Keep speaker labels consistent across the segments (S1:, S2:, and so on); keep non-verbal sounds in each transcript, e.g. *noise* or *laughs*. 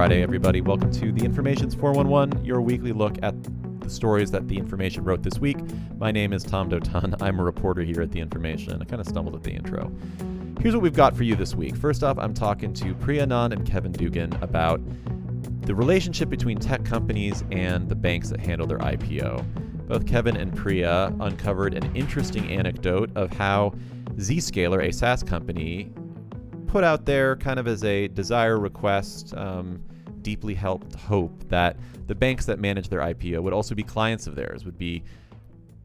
S1: Friday, everybody. Welcome to The Information's 411, your weekly look at the stories that The Information wrote this week. My name is Tom Dotan. I'm a reporter here at The Information. I kind of stumbled at the intro. Here's what we've got for you this week. First off, I'm talking to Priya Anand and Kevin Dugan about the relationship between tech companies and the banks that handle their IPO. Both Kevin and Priya uncovered an interesting anecdote of how Zscaler, a SaaS company, put out there kind of as a desire request, um, deeply held hope that the banks that manage their IPO would also be clients of theirs, would be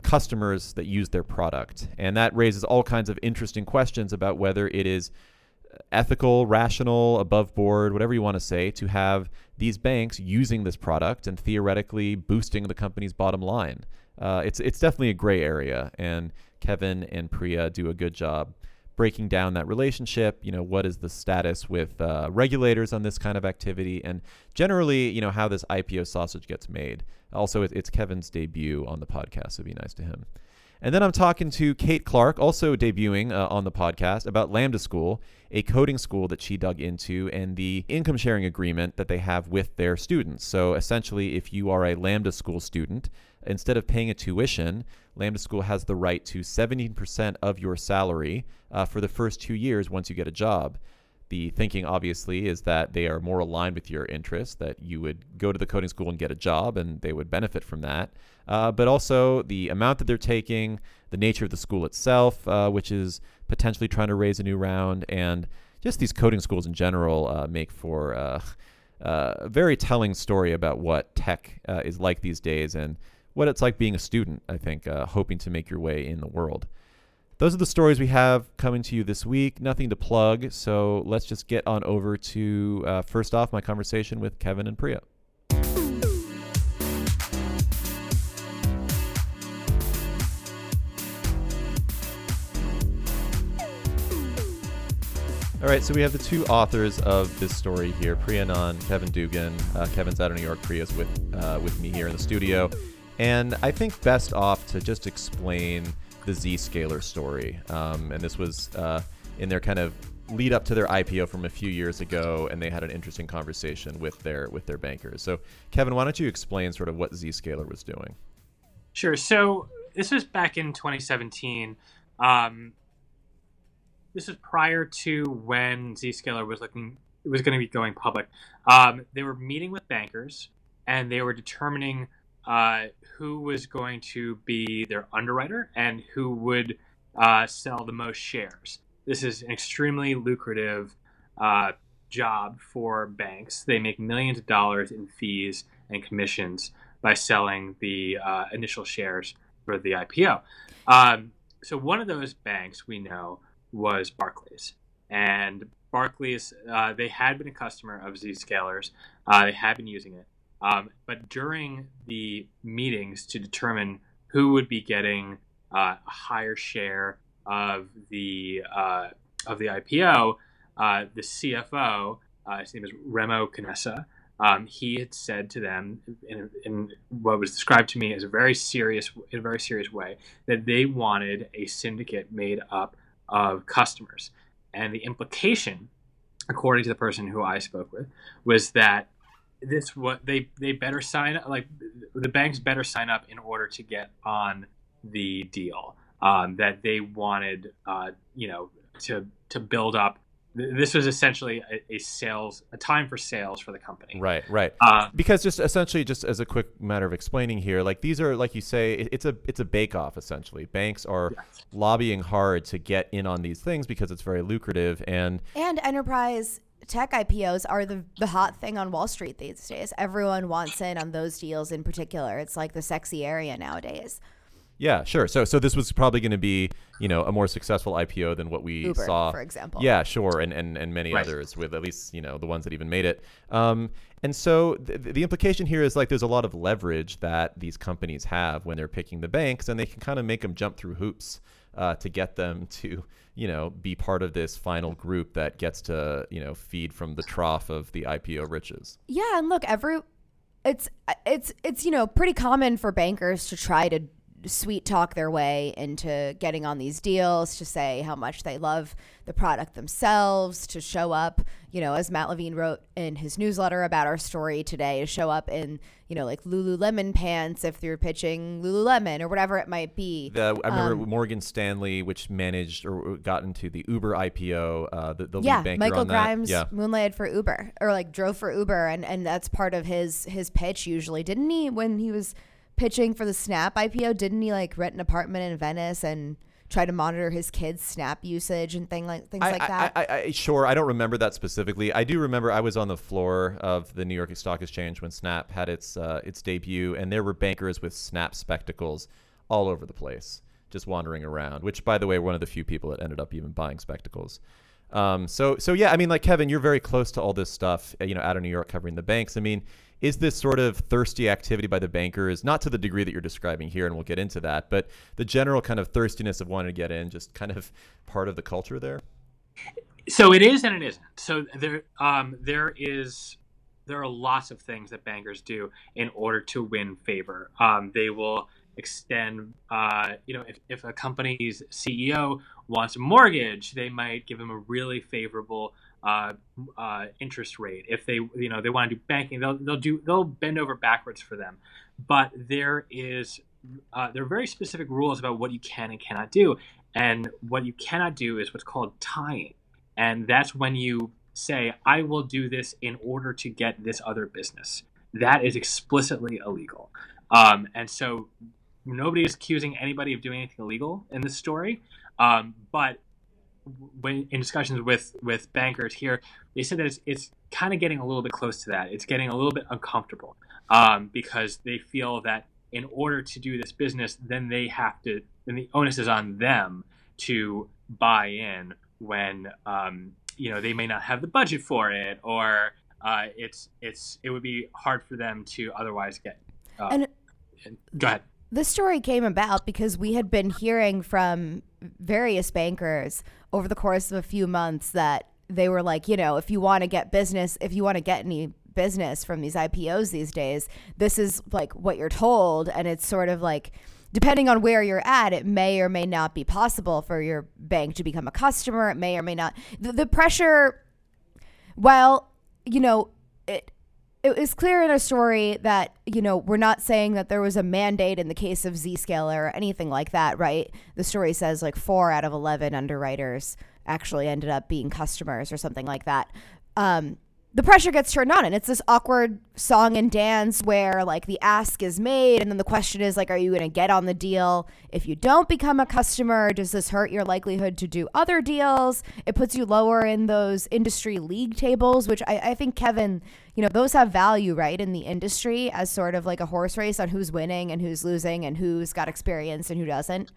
S1: customers that use their product. And that raises all kinds of interesting questions about whether it is ethical, rational, above board, whatever you want to say, to have these banks using this product and theoretically boosting the company's bottom line. Uh, it's it's definitely a gray area, and Kevin and Priya do a good job breaking down that relationship. You know, what is the status with uh, regulators on this kind of activity, and generally, you know, how this IPO sausage gets made. Also, it's Kevin's debut on the podcast, so be nice to him. And then I'm talking to Kate Clark, also debuting uh, on the podcast, about Lambda School, a coding school that she dug into, and the income sharing agreement that they have with their students. So essentially, if you are a Lambda School student, instead of paying a tuition, Lambda School has the right to 17% of your salary uh, for the first two years once you get a job. The thinking, obviously, is that they are more aligned with your interests, that you would go to the coding school and get a job and they would benefit from that. Uh, but also the amount that they're taking, the nature of the school itself, uh, which is potentially trying to raise a new round, and just these coding schools in general uh, make for uh, *laughs* uh, a very telling story about what tech is like these days and what it's like being a student, I think, uh, hoping to make your way in the world. Those are the stories we have coming to you this week. Nothing to plug, so let's just get on over to uh, first off my conversation with Kevin and Priya. All right, so we have the two authors of this story here, Priya Kevin Dugan. Uh, Kevin's out of New York, Priya's with uh, with me here in the studio. And I think best off to just explain the Zscaler story. Um, and this was uh, in their kind of lead up to their IPO from a few years ago, and they had an interesting conversation with their with their bankers. So, Kevin, why don't you explain sort of what Zscaler was doing?
S2: Sure. So this was back in 2017. Um, this was prior to when Zscaler was looking it was going to be going public. Um, they were meeting with bankers, and they were determining uh, who was going to be their underwriter and who would uh, sell the most shares. This is an extremely lucrative uh, job for banks. They make millions of dollars in fees and commissions by selling the uh, initial shares for the IPO. Um, so one of those banks we know was Barclays, and Barclays uh, they had been a customer of Zscaler's. Uh, they had been using it. Um, but during the meetings to determine who would be getting uh, a higher share of the uh, of the IPO, uh, the CFO, uh, his name is Remo Canessa, um, he had said to them in, in, what was described to me as a very serious, in a very serious way, that they wanted a syndicate made up of customers, and the implication, according to the person who I spoke with, was that this what they they better sign up like the banks better sign up in order to get on the deal um, that they wanted uh, you know to to build up. This was essentially a, a, sales a time for sales for the company.
S1: Right right. Uh, because just essentially just as a quick matter of explaining here like these are like you say it's a it's a bake off essentially. Banks are yes. lobbying hard to get in on these things because it's very lucrative and
S3: and enterprise tech IPOs are the, the hot thing on Wall Street these days. Everyone wants in on those deals in particular. It's like the sexy area nowadays.
S1: Yeah, sure. So so this was probably going to be, you know, a more successful IPO than what we
S3: Uber,
S1: saw.
S3: for example.
S1: Yeah, sure, and and, and many right. others with at least, you know, the ones that even made it. Um, and so th- the implication here is like there's a lot of leverage that these companies have when they're picking the banks and they can kind of make them jump through hoops uh, to get them to you know be part of this final group that gets to you know feed from the trough of the IPO riches.
S3: Yeah, and look, every it's it's it's you know pretty common for bankers to try to sweet talk their way into getting on these deals to say how much they love the product themselves, to show up, you know, as Matt Levine wrote in his newsletter about our story today, to show up in, you know, like Lululemon pants if you're pitching Lululemon or whatever it might be.
S1: The, I remember um, Morgan Stanley, which managed or got into the Uber IPO. Uh, the, the
S3: yeah,
S1: lead
S3: Michael Grimes
S1: yeah.
S3: moonlighted for Uber or like drove for Uber, and and that's part of his his pitch usually, didn't he? When he was pitching for the Snap IPO, didn't he like rent an apartment in Venice and try to monitor his kids' Snap usage and thing like things
S1: I,
S3: like that?
S1: I, I, sure, I don't remember that specifically. I do remember I was on the floor of the New York Stock Exchange when Snap had its uh, its debut, and there were bankers with Snap spectacles all over the place, just wandering around. Which, by the way, one of the few people that ended up even buying spectacles. Um, so so yeah, I mean, like Kevin, you're very close to all this stuff, you know, out of New York covering the banks. I mean, is this sort of thirsty activity by the bankers, not to the degree that you're describing here, and we'll get into that, but the general kind of thirstiness of wanting to get in, just kind of *laughs* part of the culture there?
S2: So it is and it isn't. So there, um, there is, there are lots of things that bankers do in order to win favor. Um, they will extend, uh, you know, if, if a company's CEO wants a mortgage, they might give him a really favorable uh, uh, interest rate. If they, you know, they want to do banking, they'll they'll do they'll bend over backwards for them. But there is uh, there are very specific rules about what you can and cannot do, and what you cannot do is what's called tying, and that's when you say, "I will do this in order to get this other business." That is explicitly illegal, um, and so nobody is accusing anybody of doing anything illegal in this story. Um, but when in discussions with with bankers here, they said that it's, it's kind of getting a little bit close to that. It's getting a little bit uncomfortable um, because they feel that in order to do this business, then they have to, then the onus is on them to buy in when um, you know they may not have the budget for it, or uh, it's it's it would be hard for them to otherwise get. Uh, and go ahead.
S3: This story came about because we had been hearing from various bankers over the course of a few months that they were like, you know, if you want to get business, if you want to get any business from these IPOs these days, this is like what you're told. And it's sort of like, depending on where you're at, it may or may not be possible for your bank to become a customer. It may or may not. The, the pressure, well, you know, it, it was clear in a story that you know we're not saying that there was a mandate in the case of Zscaler or anything like that, right? The story says like four out of eleven underwriters actually ended up being customers or something like that. Um, the pressure gets turned on and it's this awkward song and dance where like the ask is made and then the question is like are you going to get on the deal? If you don't become a customer does this hurt your likelihood to do other deals? It puts you lower in those industry league tables which i, I think kevin you know those have value right in the industry as sort of like a horse race on who's winning and who's losing and who's got experience and who doesn't.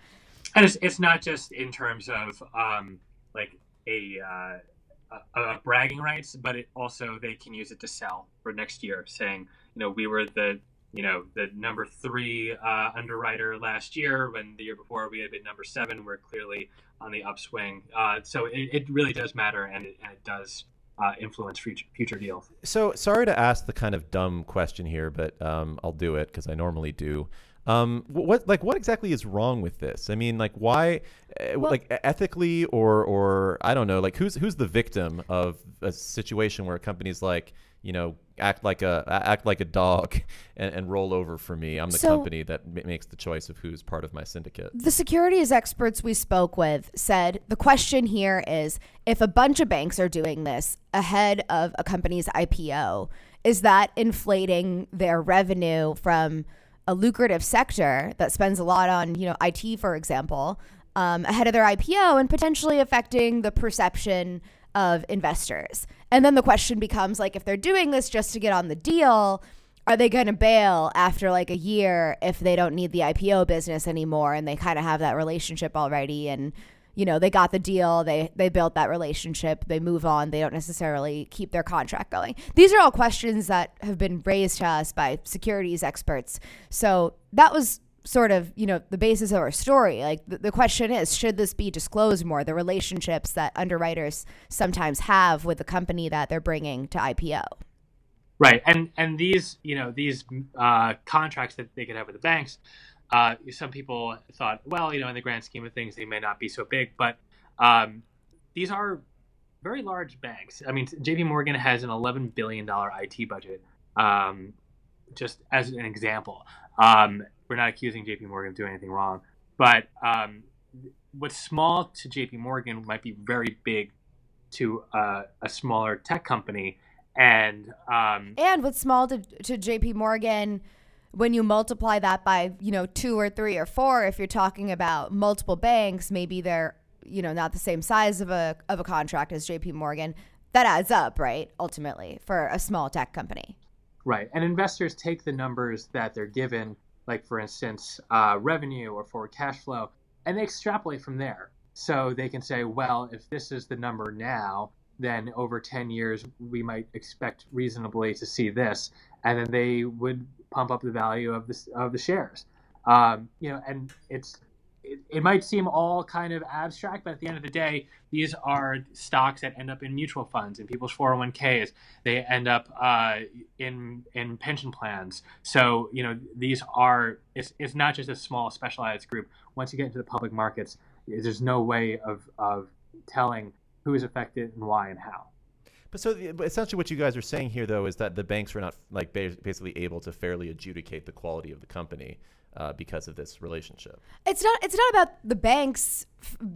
S2: And it's, it's not just in terms of um, like a uh, uh, bragging rights, but it also they can use it to sell for next year, saying, you know, we were the you know the number three uh, underwriter last year when the year before we had been number seven. We're clearly on the upswing. Uh, so it, it, really does matter and it, and it does uh, influence future, future deals.
S1: So sorry to ask the kind of dumb question here but um, i'll do it because i normally do. Um, what like what exactly is wrong with this? I mean, like why, well, like ethically or or I don't know, like who's who's the victim of a situation where a company's like, you know, act like a act like a dog *laughs* and, and roll over for me. I'm the so, company that m- makes the choice of who's part of my syndicate.
S3: The securities experts we spoke with said the question here is if a bunch of banks are doing this ahead of a company's IPO, is that inflating their revenue from a lucrative sector that spends a lot on, you know, IT, for example, um, ahead of their IPO and potentially affecting the perception of investors. And then the question becomes like, if they're doing this just to get on the deal, are they going to bail after like a year if they don't need the IPO business anymore and they kind of have that relationship already and you know they got the deal they they built that relationship they move on they don't necessarily keep their contract going these are all questions that have been raised to us by securities experts so that was sort of you know the basis of our story like the, the question is should this be disclosed more the relationships that underwriters sometimes have with the company that they're bringing to ipo
S2: right and and these you know these uh, contracts that they could have with the banks uh, some people thought, well, you know, in the grand scheme of things, they may not be so big, but um, these are very large banks. I mean, J.P. Morgan has an 11 billion dollar IT budget. Um, just as an example, um, we're not accusing J.P. Morgan of doing anything wrong, but um, what's small to J.P. Morgan might be very big to uh, a smaller tech company, and um,
S3: and what's small to to J.P. Morgan when you multiply that by you know two or three or four if you're talking about multiple banks maybe they're you know not the same size of a of a contract as JP Morgan that adds up right ultimately for a small tech company
S2: right and investors take the numbers that they're given like for instance uh, revenue or forward cash flow and they extrapolate from there so they can say well if this is the number now then over 10 years we might expect reasonably to see this and then they would pump up the value of the of the shares. Um, you know, and it's it, might seem all kind of abstract, but at the end of the day, these are stocks that end up in mutual funds, in people's 401ks. They end up uh, in in pension plans. So you know, these are it's, it's not just a small specialized group. Once you get into the public markets, there's no way of of telling who is affected and why and how.
S1: But so essentially, what you guys are saying here, though, is that the banks are not like basically able to fairly adjudicate the quality of the company uh, because of this relationship.
S3: It's not. It's not about the banks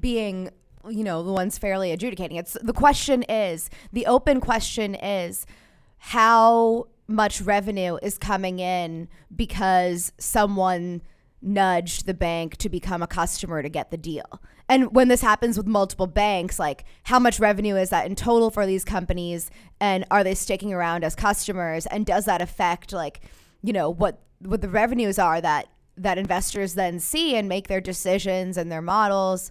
S3: being, you know, the ones fairly adjudicating. It's the question is the open question is how much revenue is coming in because someone nudged the bank to become a customer to get the deal. And when this happens with multiple banks, like how much revenue is that in total for these companies and are they sticking around as customers and does that affect like, you know, what what the revenues are that that investors then see and make their decisions and their models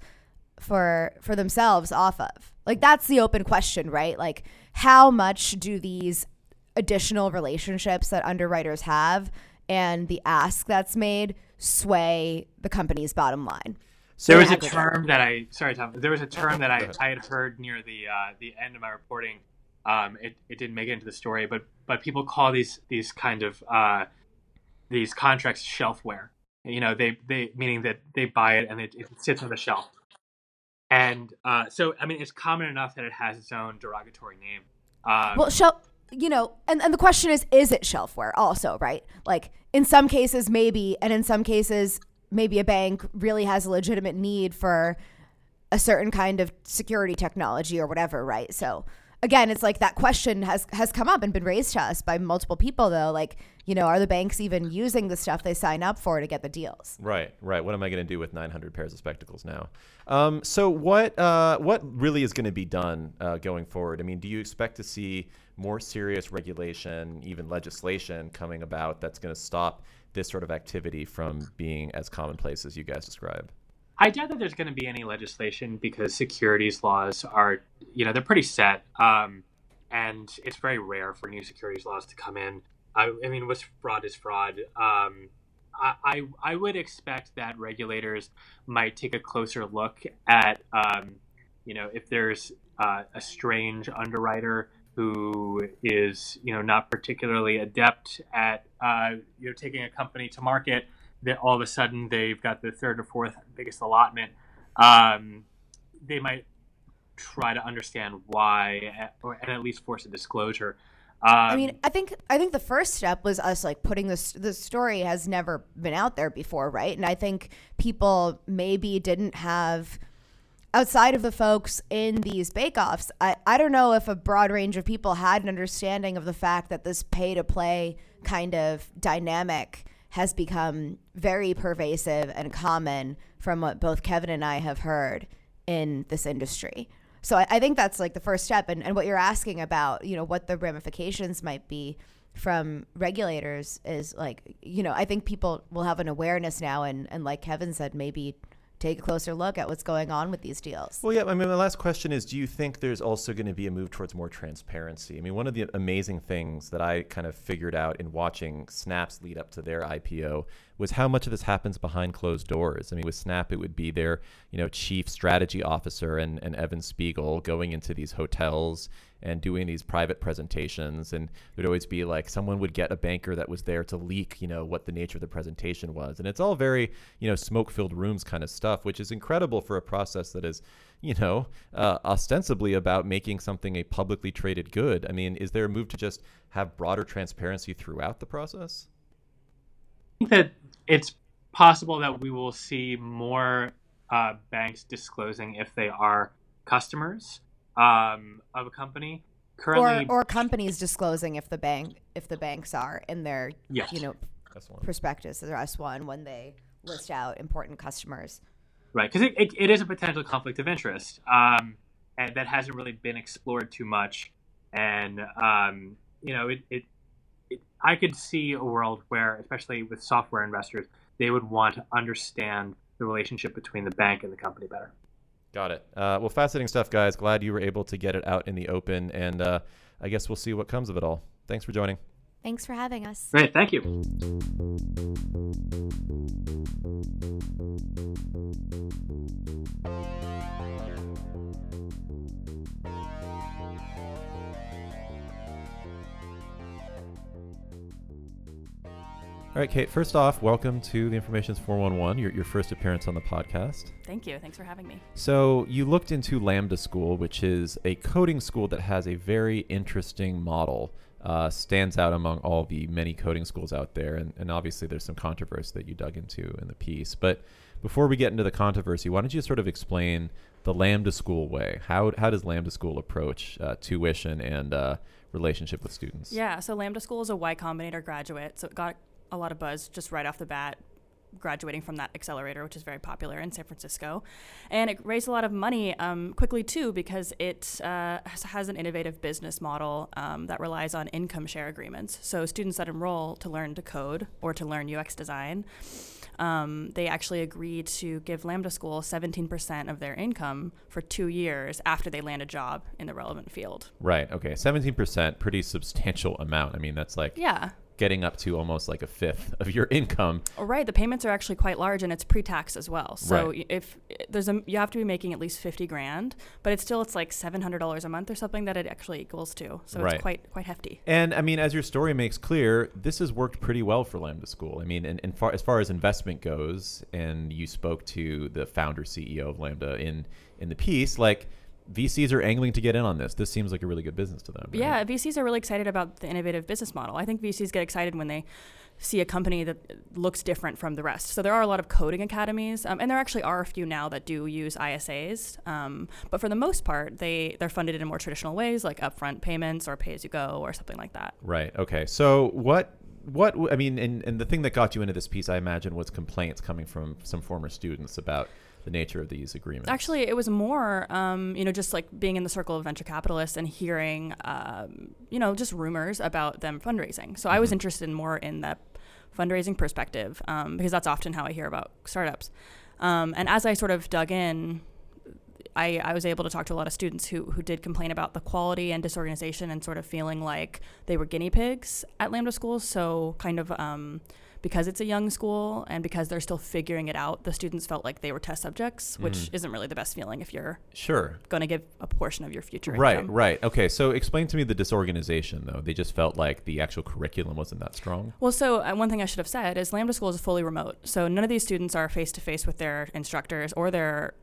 S3: for for themselves off of. Like that's the open question, right? Like how much do these additional relationships that underwriters have and the ask that's made sway the company's bottom line.
S2: So there was a term that I sorry Tom. There was a term that I, I had heard near the uh, the end of my reporting. Um, it, it didn't make it into the story, but but people call these these kind of uh, these contracts shelfware. You know, they they meaning that they buy it and it, it sits on the shelf. And uh, so, I mean, it's common enough that it has its own derogatory name.
S3: Um, well, shelf, you know, and, and the question is, is it shelfware also, right? Like in some cases, maybe, and in some cases, maybe a bank really has a legitimate need for a certain kind of security technology or whatever, right? So again, it's like that question has has come up and been raised to us by multiple people though, like, you know, are the banks even using the stuff they sign up for to get the deals?
S1: Right, right. What am I going to do with 900 pairs of spectacles now? Um, so what uh, what really is going to be done uh, going forward? I mean, do you expect to see more serious regulation, even legislation coming about that's going to stop this sort of activity from being as commonplace as you guys describe?
S2: I doubt that there's going to be any legislation because securities laws are, you know, they're pretty set, um, and it's very rare for new securities laws to come in. I, I mean, what's fraud is fraud. Um, I, I, would expect that regulators might take a closer look at, um, you know, if there's uh, a strange underwriter who is you know not particularly adept at uh, you know taking a company to market that all of a sudden they've got the third or fourth biggest allotment um, they might try to understand why or and at least force a disclosure
S3: um, I mean, I think I think the first step was us like putting this. The story has never been out there before, right? And I think people maybe didn't have outside of the folks in these bake-offs, I, I don't know if a broad range of people had an understanding of the fact that this pay-to-play kind of dynamic has become very pervasive and common from what both Kevin and I have heard in this industry. So I, I think that's like the first step. And, and what you're asking about, you know, what the ramifications might be from regulators is like, you know, I think people will have an awareness now. And, and like Kevin said, maybe take a closer look at what's going on with these deals.
S1: Well, yeah. I mean, my last question is: Do you think there's also going to be a move towards more transparency? I mean, one of the amazing things that I kind of figured out in watching Snap's lead up to their IPO was how much of this happens behind closed doors. I mean, with Snap, it would be their you know chief strategy officer and, and Evan Spiegel going into these hotels and doing these private presentations. And there'd always be like someone would get a banker that was there to leak you know what the nature of the presentation was. And it's all very you know smoke filled rooms kind of stuff which is incredible for a process that is you know uh, ostensibly about making something a publicly traded good. I mean is there a move to just have broader transparency throughout the process?
S2: I think that it's possible that we will see more uh, banks disclosing if they are customers um, of a company. Currently,
S3: or or companies disclosing if the bank if the banks are in their
S2: Yes.
S3: you know
S1: that's one
S3: prospectus or S one when they list out important customers.
S2: right? Because it, it, it is a potential conflict of interest, um, and that hasn't really been explored too much. And um, you know, it, it, it I could see a world where, especially with software investors, they would want to understand the relationship between the bank and the company better.
S1: Got it. Uh, well, fascinating stuff, guys. Glad you were able to get it out in the open, and uh, I guess we'll see what comes of it all. Thanks for joining.
S3: Thanks for having us.
S2: Great, thank you.
S1: All right, Kate. First off, welcome to the Information's 411, your, your first appearance on the podcast.
S4: Thank you. Thanks for having me.
S1: So, you looked into Lambda School, which is a coding school that has a very interesting model. Uh, stands out among all the many coding schools out there, and, and obviously there's some controversy that you dug into in the piece. But before we get into the controversy, why don't you sort of explain the Lambda School way? How, how does Lambda School approach uh, tuition and uh, relationship with students?
S4: Yeah, so Lambda School is a Y Combinator graduate, so it got a lot of buzz just right off the bat graduating from that accelerator, which is very popular in San Francisco. And it raised a lot of money um, quickly, too, because it uh, has, an innovative business model um, that relies on income share agreements. So students that enroll to learn to code or to learn UX design, um, they actually agree to give Lambda School 17% of their income for two years after they land a job in the relevant field.
S1: Right. Okay. 17%, pretty substantial amount. I mean, that's like
S4: Yeah.
S1: Getting up to almost like a fifth of your *laughs* income.
S4: Oh, Right, the payments are actually quite large, and it's pre-tax as well. So
S1: Right.
S4: if there's a, you have to be making at least fifty grand, but it's still it's like seven hundred dollars a month or something that it actually equals to. So
S1: Right.
S4: it's quite quite hefty.
S1: And I mean, as your story makes clear, this has worked pretty well for Lambda School. I mean, and, and far, as far as investment goes, and you spoke to the founder CEO of Lambda in in the piece, like VCs are angling to get in on this. This seems like a really good business to them. right?
S4: Yeah, VCs are really excited about the innovative business model. I think VCs get excited when they see a company that looks different from the rest. So there are a lot of coding academies, um, and there actually are a few now that do use ISAs. Um, but for the most part, they they're funded in more traditional ways, like upfront payments or pay as you go or something like that.
S1: Right. Okay. So what? What I mean, and, and the thing that got you into this piece, I imagine, was complaints coming from some former students about the nature of these agreements.
S4: Actually, it was more, um, you know, just like being in the circle of venture capitalists and hearing, um, you know, just rumors about them fundraising. So I was interested more in the fundraising perspective um, because that's often how I hear about startups. Um, and as I sort of dug in, I, I was able to talk to a lot of students who, who did complain about the quality and disorganization and sort of feeling like they were guinea pigs at Lambda schools. So, kind of um, because it's a young school and because they're still figuring it out, the students felt like they were test subjects, which
S1: Mm.
S4: isn't really the best feeling if you're
S1: sure.
S4: going to give a portion of your future
S1: Right,
S4: income.
S1: right. Okay, so explain to me the disorganization, though. They just felt like the actual curriculum wasn't that strong.
S4: Well, so uh, one thing I should have said is Lambda School is fully remote. So none of these students are face to face with their instructors or their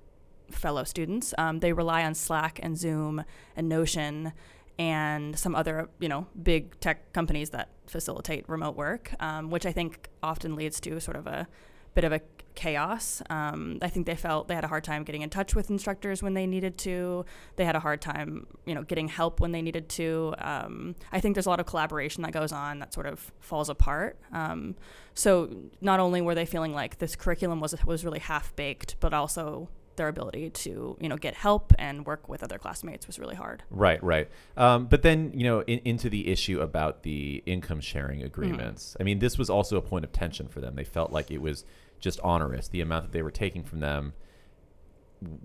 S4: fellow students. Um, they rely on Slack and Zoom and Notion and some other, you know, big tech companies that facilitate remote work, um, which I think often leads to sort of a bit of a chaos. Um, I think they felt they had a hard time getting in touch with instructors when they needed to. They had a hard time, you know, getting help when they needed to. Um, I think there's a lot of collaboration that goes on that sort of falls apart. Um, so not only were they feeling like this curriculum was was really half baked, but also their ability to you know get help and work with other classmates was really hard.
S1: Right, right. Um, but then, you know, in, into the issue about the income sharing agreements. I mean, this was also a point of tension for them. They felt like it was just onerous, the amount that they were taking from them.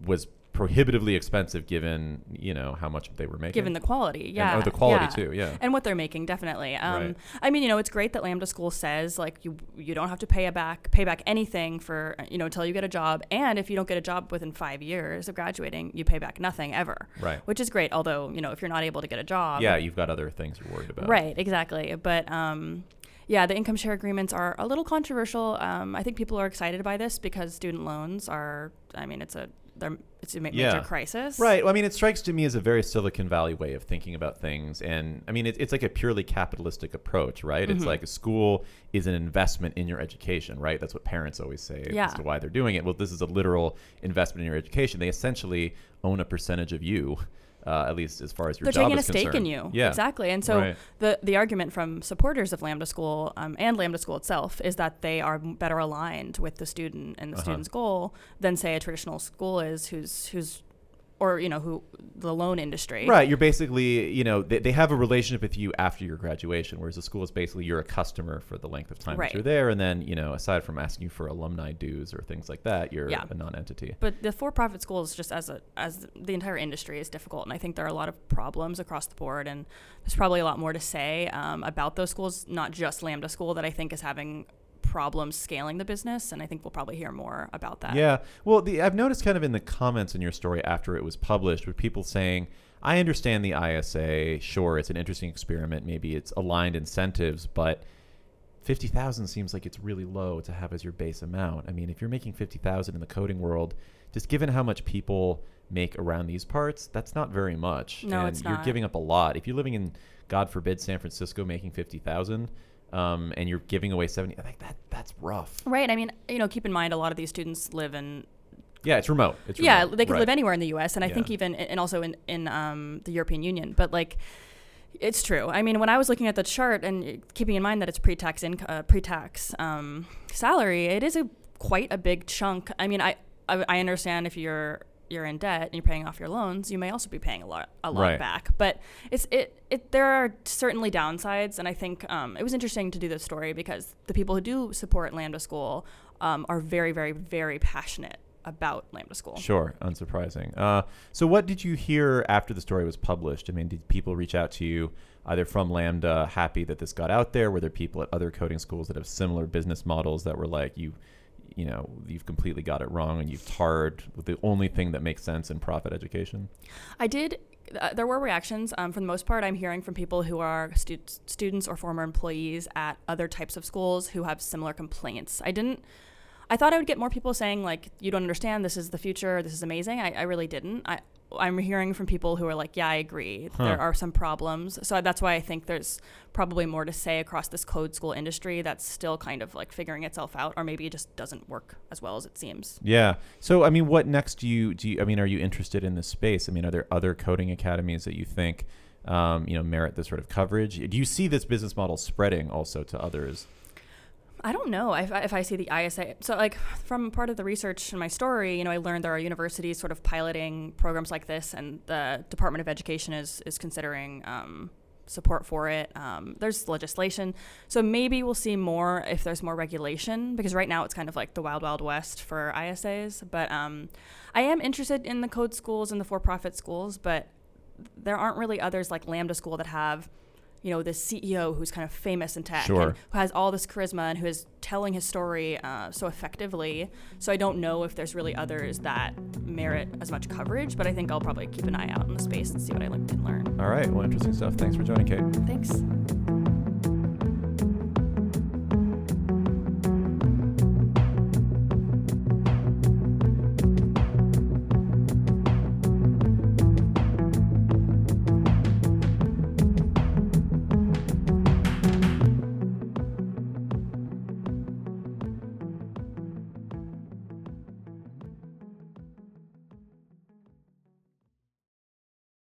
S1: was prohibitively expensive given you know how much they were making.
S4: Given the quality,
S1: And-
S4: yeah.
S1: oh, the quality
S4: yeah.
S1: too, yeah.
S4: And what they're making, definitely. Um,
S1: Right.
S4: I mean, you know, it's great that Lambda School says like you you don't have to pay a back pay back anything for you know until you get a job, and if you don't get a job within five years of graduating, you pay back nothing ever.
S1: Right.
S4: Which is great. Although you know, if you're not able to get a job,
S1: yeah, you've got other things you're worried about.
S4: Right, exactly. But um, yeah, the income share agreements are a little controversial. Um, I think people are excited by this because student loans are. I mean, it's a they're, it's a ma-
S1: Yeah.
S4: major crisis.
S1: Right. Well, I mean, it strikes to me as a very Silicon Valley way of thinking about things, and I mean, it, it's like a purely capitalistic approach, right?
S4: Mm-hmm.
S1: It's like a school is an investment in your education, right? That's what parents always say
S4: Yeah.
S1: as to why they're doing it. Well, this is a literal investment in your education. They essentially own a percentage of you, uh, at least as far as your
S4: They're
S1: job
S4: taking a
S1: is
S4: stake in you.
S1: Yeah.
S4: Exactly. And so
S1: Right.
S4: the the argument from supporters of Lambda School um, and Lambda School itself is that they are better aligned with the student and the
S1: Uh-huh.
S4: student's goal than say a traditional school is, who's who's or you know who the loan industry.
S1: Right. You're basically, you know, they, they have a relationship with you after your graduation, whereas the school is basically you're a customer for the length of time
S4: Right.
S1: that you're there. And then, you know, aside from asking you for alumni dues or things like that, you're
S4: Yeah.
S1: a non entity.
S4: But the for-profit schools, just as a as the entire industry, is difficult, and I think there are a lot of problems across the board, and there's probably a lot more to say um, about those schools, not just Lambda School, that I think is having problems scaling the business, and I think we'll probably hear more about that.
S1: Yeah. Well, the, I've noticed kind of in the comments in your story after it was published with people saying, I understand the ISA. Sure, it's an interesting experiment. Maybe it's aligned incentives, but 50,000 seems like it's really low to have as your base amount. I mean, if you're making 50,000 in the coding world, just given how much people make around these parts, that's not very much.
S4: No,
S1: and
S4: it's
S1: you're giving up a lot. If you're living in God forbid San Francisco making 50,000 um, and you're giving away 70, I think that that's rough.
S4: Right. I mean, you know, keep in mind a lot of these students live in
S1: Yeah, it's remote. It's
S4: yeah, they could
S1: Right.
S4: live anywhere in the U.S. and I think even and also in in um, the European Union. But like, it's true. I mean, when I was looking at the chart and keeping in mind that it's pre-tax inc- uh, pre-tax um, salary, it is a quite a big chunk. I mean, I, I I understand if you're you're in debt and you're paying off your loans, you may also be paying a lot a lot
S1: Right.
S4: back. But it's it it there are certainly downsides, and I think um, it was interesting to do this story because the people who do support Lambda School um, are very very very passionate about Lambda School.
S1: Sure, unsurprising. Uh, so, what did you hear after the story was published? I mean, did people reach out to you either from Lambda, happy that this got out there? Were there people at other coding schools that have similar business models that were like, you, you know, you've completely got it wrong and you've tarred the only thing that makes sense in profit education?
S4: I did. Uh, there were reactions. Um, for the most part, I'm hearing from people who are stu- students or former employees at other types of schools who have similar complaints. I didn't. I thought I would get more people saying like, "You don't understand. This is the future. This is amazing." I, I really didn't. I, I'm hearing from people who are like, "Yeah, I agree.
S1: Huh.
S4: There are some problems." So that's why I think there's probably more to say across this code school industry that's still kind of like figuring itself out, or maybe it just doesn't work as well as it seems.
S1: Yeah. So, I mean, what next do you do? You, I mean, are you interested in this space? I mean, are there other coding academies that you think, um, you know, merit this sort of coverage? Do you see this business model spreading also to others?
S4: I don't know if, I- if I see the ISA. So, like, from part of the research in my story, you know, I learned there are universities sort of piloting programs like this, and the Department of Education is, is considering um, support for it. Um, there's legislation. So, maybe we'll see more if there's more regulation, because right now it's kind of like the wild, wild west for ISAs. But um, I am interested in the code schools and the for profit schools, but there aren't really others like Lambda School that have you know, this CEO who's kind of famous in tech
S1: Sure.
S4: and who has all this charisma and who is telling his story uh, so effectively. So I don't know if there's really others that merit as much coverage, but I think I'll probably keep an eye out in the space and see what I can learn.
S1: All right. Well, interesting stuff. Thanks for joining, Kate.
S4: Thanks.